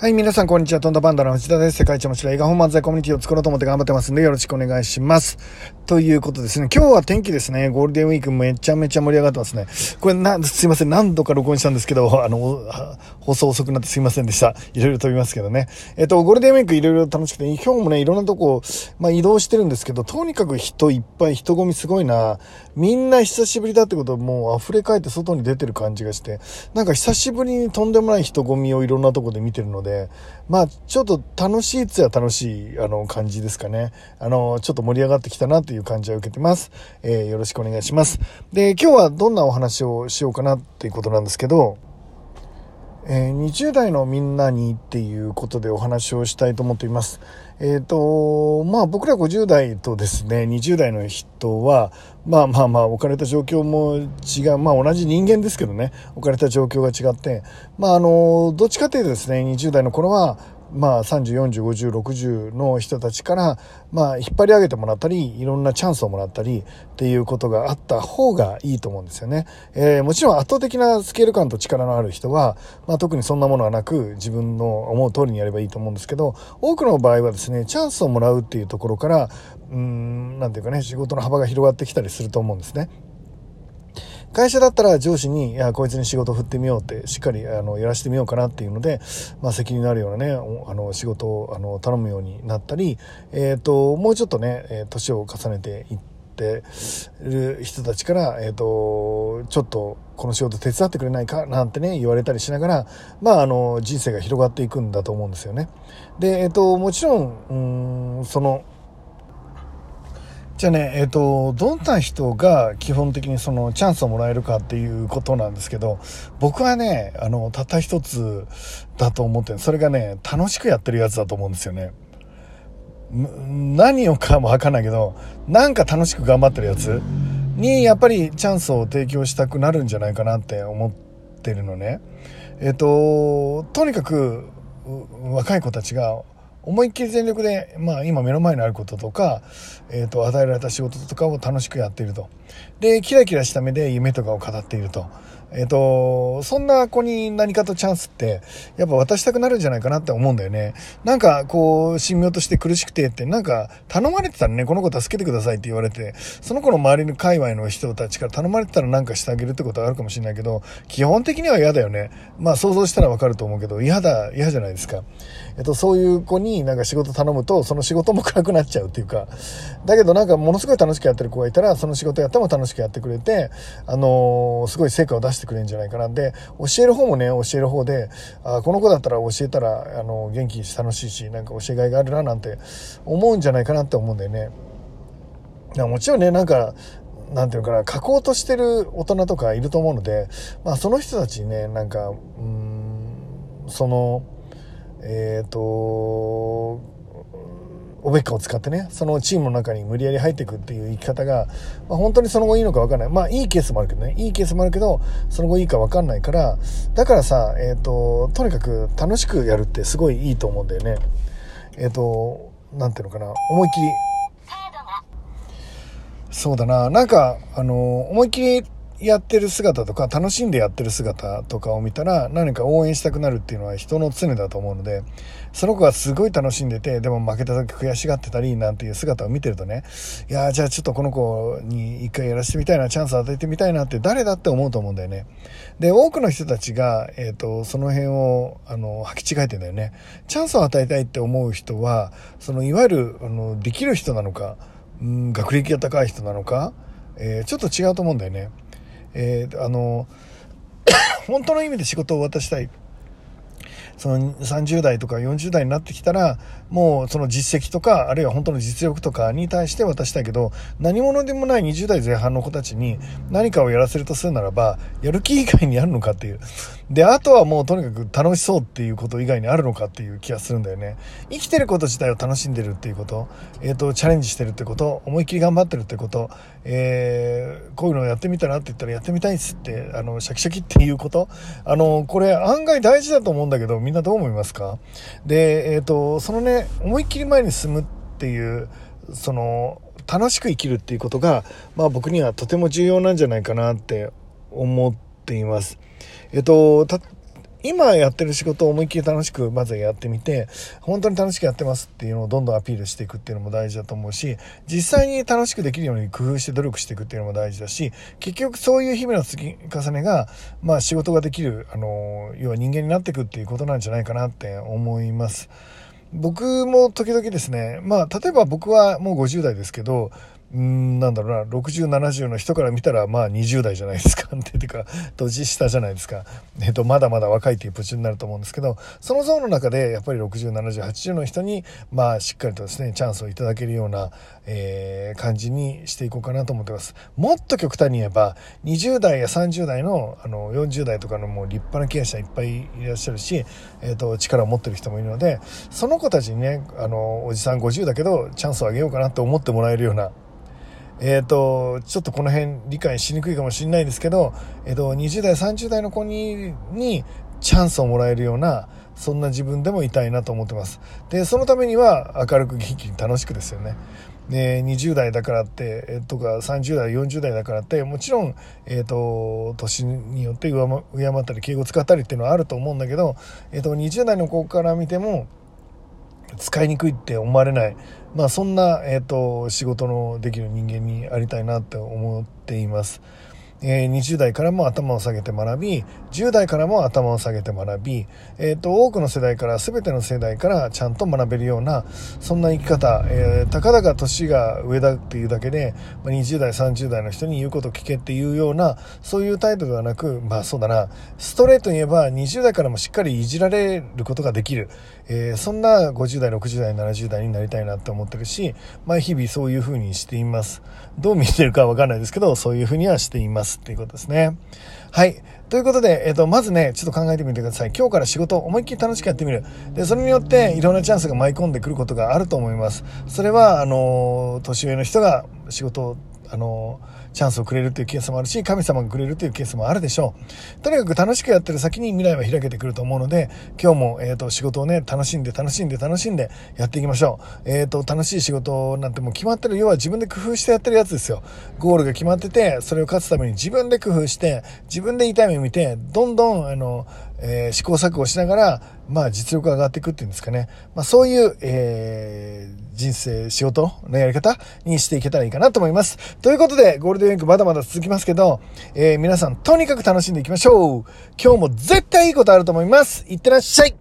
はい、皆さん、こんにちは。トンダパンダの内田です。世界一面白い映画本漫才コミュニティを作ろうと思って頑張ってますんで、よろしくお願いします。ということですね。今日は天気ですね。ゴールデンウィークめちゃめちゃ盛り上がってますね。これな、すいません。何度か録音したんですけど、あの、放送遅くなってすいませんでした。いろいろ飛びますけどね。えっと、ゴールデンウィークいろいろ楽しくて、今日もね、いろんなとこ、まあ、移動してるんですけど、とにかく人いっぱい、人混みすごいな。みんな久しぶりだってこともう溢れ返って外に出てる感じがして、なんか久しぶりにとんでもない人混みをいろんなとこで見てるので、でまあ、ちょっと楽しいっつや楽しい、あの、感じですかね。あの、ちょっと盛り上がってきたなという感じは受けてます。えー、よろしくお願いします。で、今日はどんなお話をしようかなっていうことなんですけど、えー、20代のみんなにっていうことでお話をしたいと思っています。えっ、ー、と、まあ僕ら50代とですね、20代の人は、まあまあまあ置かれた状況も違う、まあ同じ人間ですけどね、置かれた状況が違って、まああの、どっちかというとですね、20代の頃は、まあ、30、40、50、60の人たちから、まあ、引っ張り上げてもらったり、いろんなチャンスをもらったりっていうことがあった方がいいと思うんですよね。えー、もちろん圧倒的なスケール感と力のある人は、まあ、特にそんなものはなく、自分の思う通りにやればいいと思うんですけど、多くの場合はですね、チャンスをもらうっていうところから、うん、なんていうかね、仕事の幅が広がってきたりすると思うんですね。会社だったら上司に、いや、こいつに仕事振ってみようって、しっかり、あの、やらせてみようかなっていうので、まあ、責任のあるようなね、あの、仕事を、あの、頼むようになったり、えっ、ー、と、もうちょっとね、え年を重ねていってる人たちから、えっ、ー、と、ちょっと、この仕事手伝ってくれないかなんてね、言われたりしながら、まあ、あの、人生が広がっていくんだと思うんですよね。で、えっ、ー、と、もちろん、うん、その、じゃあね、えっ、ー、と、どんな人が基本的にそのチャンスをもらえるかっていうことなんですけど、僕はね、あの、たった一つだと思ってそれがね、楽しくやってるやつだと思うんですよね。何をかもわかんないけど、なんか楽しく頑張ってるやつに、やっぱりチャンスを提供したくなるんじゃないかなって思ってるのね。えっ、ー、と、とにかく、若い子たちが思いっきり全力で、まあ、今目の前にあることとか、えーと、与えられた仕事とかを楽しくやっていると。でキラキラした目で夢とかを語っているとえっ、と、そんな子に何かとチャンスって、やっぱ渡したくなるんじゃないかなって思うんだよね。なんか、こう、神妙として苦しくてって、なんか、頼まれてたらね、この子助けてくださいって言われて、その子の周りの界隈の人たちから頼まれてたらなんかしてあげるってことはあるかもしれないけど、基本的には嫌だよね。まあ、想像したらわかると思うけど、嫌だ、嫌じゃないですか。えっと、そういう子になんか仕事頼むと、その仕事も暗くなっちゃうっていうか、だけどなんかものすごい楽しくやってる子がいたら、その仕事やったも楽しくやってくれて、あのー、すごい成果を出してくれるんじゃないかな。で、教える方もね、教える方で、あこの子だったら教えたら、あの、元気し楽しいし、なんか教えがいがあるななんて思うんじゃないかなって思うんだよね。もちろんね、なんか、なんていうのかな、書こうとしてる大人とかいると思うので、まあその人たちにね、なんか、うん、その、えっ、ー、と、おべっかを使ってね、そのチームの中に無理やり入っていくっていう生き方が、まあ、本当にその後いいのか分かんない。まあいいケースもあるけどね、いいケースもあるけど、その後いいか分かんないから、だからさ、えっ、ー、と、とにかく楽しくやるってすごいいいと思うんだよね。えっ、ー、と、なんていうのかな、思いっきり。そうだな、なんか、あの、思いっきりやってる姿とか、楽しんでやってる姿とかを見たら、何か応援したくなるっていうのは人の常だと思うので、その子がすごい楽しんでて、でも負けた時悔しがってたり、なんていう姿を見てるとね、いやじゃあちょっとこの子に一回やらせてみたいな、チャンス与えてみたいなって誰だって思うと思うんだよね。で、多くの人たちが、えっ、ー、と、その辺を、あの、履き違えてんだよね。チャンスを与えたいって思う人は、その、いわゆる、あの、できる人なのか、うん、学歴が高い人なのか、えー、ちょっと違うと思うんだよね。えー、あの、本当の意味で仕事を渡したい。その30代とか40代になってきたら、もうその実績とか、あるいは本当の実力とかに対して渡したいけど、何者でもない20代前半の子たちに何かをやらせるとするならば、やる気以外にやるのかっていう。で、あとはもうとにかく楽しそうっていうこと以外にあるのかっていう気がするんだよね。生きてること自体を楽しんでるっていうこと、えっ、ー、と、チャレンジしてるってこと、思いっきり頑張ってるってこと、えー、こういうのをやってみたらって言ったらやってみたいっすって、あの、シャキシャキっていうこと、あの、これ案外大事だと思うんだけど、みんなどう思いますか？で、えっ、ー、と、そのね、思いっきり前に進むっていう、その、楽しく生きるっていうことが、まあ僕にはとても重要なんじゃないかなって思っています。えっ、ー、と、今やってる仕事を思いっきり楽しくまずやってみて、本当に楽しくやってますっていうのをどんどんアピールしていくっていうのも大事だと思うし、実際に楽しくできるように工夫して努力していくっていうのも大事だし、結局そういう日々の積み重ねが、まあ仕事ができる、あの、要は人間になっていくっていうことなんじゃないかなって思います。僕も時々ですね、まあ、例えば僕はもう50代ですけど、うんなんだろうな60、70の人から見たらまあ20代じゃないですか。っていうか年下じゃないですか、えっと、まだまだ若いっていうポジになると思うんですけどそのゾーンの中でやっぱり60、70、80の人にまあしっかりとですねチャンスをいただけるような、えー、感じにしていこうかなと思ってます。もっと極端に言えば20代や30代のあの40代とかのもう立派な経営者いっぱいいらっしゃるし、えっと、力を持ってる人もいるのでその子たちにねあのおじさん50だけどチャンスをあげようかなと思ってもらえるようなえっ、ー、と、ちょっとこの辺理解しにくいかもしれないですけど、えっ、ー、と、20代、30代の子に、にチャンスをもらえるような、そんな自分でもいたいなと思ってます。で、そのためには明るく元気に楽しくですよね。で、20代だからって、とか30代、40代だからって、もちろん、えっ、ー、と、年によって敬ったり敬語使ったりっていうのはあると思うんだけど、えっ、と、20代の子から見ても、使いにくいって思われない、まあ、そんな、えーと、仕事のできる人間にありたいなって思っています。えー、20代からも頭を下げて学び、10代からも頭を下げて学び、えっ、ー、と、多くの世代から、全ての世代からちゃんと学べるような、そんな生き方、えー、たかだか年が上だっていうだけで、まあ、20代、30代の人に言うこと聞けっていうような、そういう態度ではなく、まあそうだな、ストレートに言えば20代からもしっかりいじられることができる、えー、そんな50代、60代、70代になりたいなって思ってるし、まあ日々そういう風にしています。どう見てるかわかんないですけど、そういう風にはしています。っていうことですね。はい。ということで、えっ、ー、と、まずね、ちょっと考えてみてください。今日から仕事を思いっきり楽しくやってみる。で、それによっていろんなチャンスが舞い込んでくることがあると思います。それは、あの、年上の人が仕事をあの、チャンスをくれるというケースもあるし、神様がくれるというケースもあるでしょう。とにかく楽しくやってる先に未来は開けてくると思うので、今日も、えっ、ー、と、仕事をね、楽しんで楽しんで楽しんでやっていきましょう。えっ、ー、と、楽しい仕事なんてもう決まってる、要は自分で工夫してやってるやつですよ。ゴールが決まってて、それを勝つために自分で工夫して、自分で痛い目見て、どんどん、あの、えー、試行錯誤しながら、まあ実力が上がっていくっていうんですかね。まあそういう、えー、人生、仕事のやり方にしていけたらいいかなと思います。ということで、ゴールデンウィークまだまだ続きますけど、えー、皆さんとにかく楽しんでいきましょう。今日も絶対いいことあると思います。いってらっしゃい